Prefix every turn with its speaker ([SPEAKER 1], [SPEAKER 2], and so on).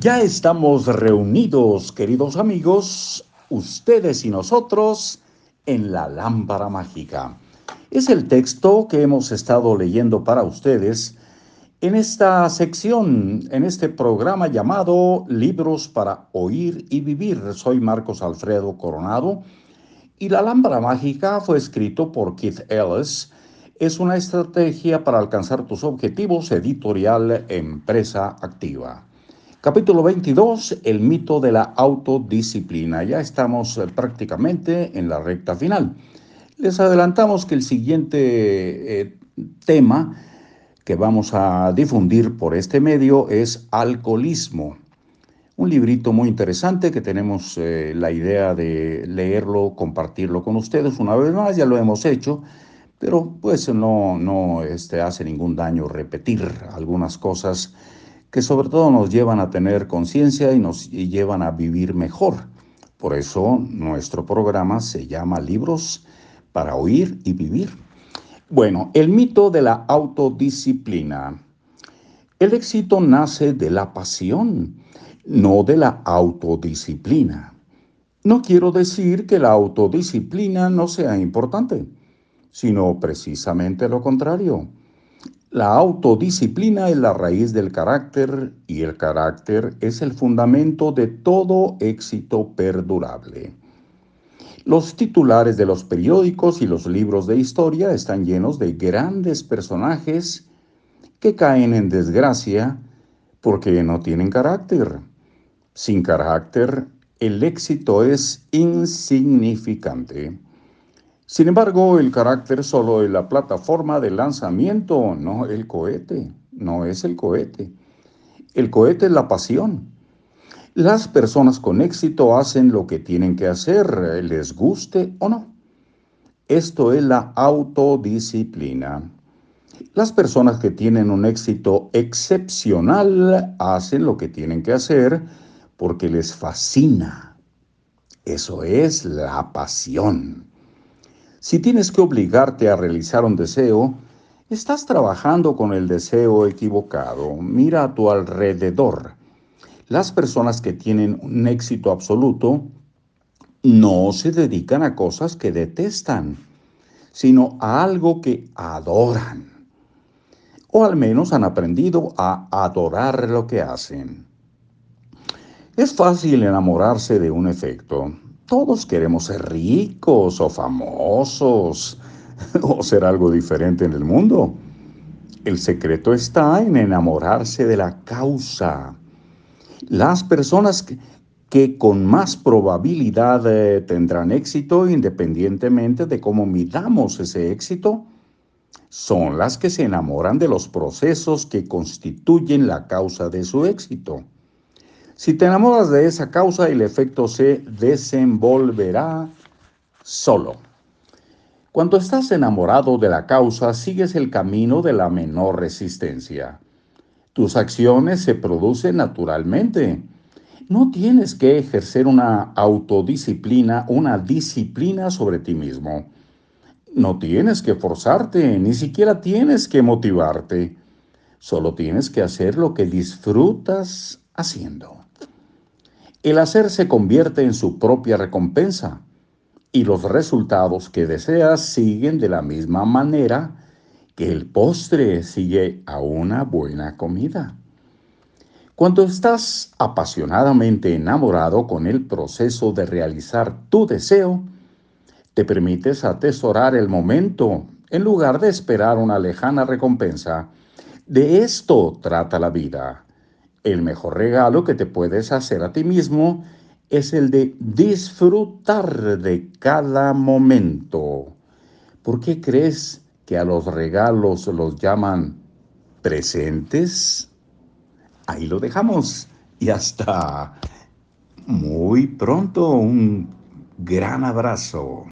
[SPEAKER 1] Ya estamos reunidos, queridos amigos, ustedes y nosotros, en la lámpara mágica. Es el texto que hemos estado leyendo para ustedes en esta sección, en este programa llamado Libros para Oír y Vivir. Soy Marcos Alfredo Coronado y la lámpara mágica fue escrito por Keith Ellis. Es una estrategia para alcanzar tus objetivos editorial empresa activa. Capítulo 22, el mito de la autodisciplina. Ya estamos eh, prácticamente en la recta final. Les adelantamos que el siguiente eh, tema que vamos a difundir por este medio es alcoholismo. Un librito muy interesante que tenemos eh, la idea de leerlo, compartirlo con ustedes una vez más, ya lo hemos hecho, pero pues no, no este, hace ningún daño repetir algunas cosas que sobre todo nos llevan a tener conciencia y nos llevan a vivir mejor. Por eso nuestro programa se llama Libros para Oír y Vivir. Bueno, el mito de la autodisciplina. El éxito nace de la pasión, no de la autodisciplina. No quiero decir que la autodisciplina no sea importante, sino precisamente lo contrario. La autodisciplina es la raíz del carácter y el carácter es el fundamento de todo éxito perdurable. Los titulares de los periódicos y los libros de historia están llenos de grandes personajes que caen en desgracia porque no tienen carácter. Sin carácter, el éxito es insignificante. Sin embargo, el carácter solo es la plataforma de lanzamiento, no el cohete, no es el cohete. El cohete es la pasión. Las personas con éxito hacen lo que tienen que hacer, les guste o no. Esto es la autodisciplina. Las personas que tienen un éxito excepcional hacen lo que tienen que hacer porque les fascina. Eso es la pasión. Si tienes que obligarte a realizar un deseo, estás trabajando con el deseo equivocado. Mira a tu alrededor. Las personas que tienen un éxito absoluto no se dedican a cosas que detestan, sino a algo que adoran. O al menos han aprendido a adorar lo que hacen. Es fácil enamorarse de un efecto. Todos queremos ser ricos o famosos o ser algo diferente en el mundo. El secreto está en enamorarse de la causa. Las personas que, con más probabilidad eh, tendrán éxito, independientemente de cómo midamos ese éxito, son las que se enamoran de los procesos que constituyen la causa de su éxito. Si te enamoras de esa causa, el efecto se desenvolverá solo. Cuando estás enamorado de la causa, sigues el camino de la menor resistencia. Tus acciones se producen naturalmente. No tienes que ejercer una autodisciplina, una disciplina sobre ti mismo. No tienes que forzarte, ni siquiera tienes que motivarte. Solo tienes que hacer lo que disfrutas haciendo. El hacer se convierte en su propia recompensa y los resultados que deseas siguen de la misma manera que el postre sigue a una buena comida. Cuando estás apasionadamente enamorado con el proceso de realizar tu deseo, te permites atesorar el momento en lugar de esperar una lejana recompensa. De esto trata la vida el mejor regalo que te puedes hacer a ti mismo es el de disfrutar de cada momento. ¿Por qué crees que a los regalos los llaman presentes? Ahí lo dejamos y hasta muy pronto un gran abrazo.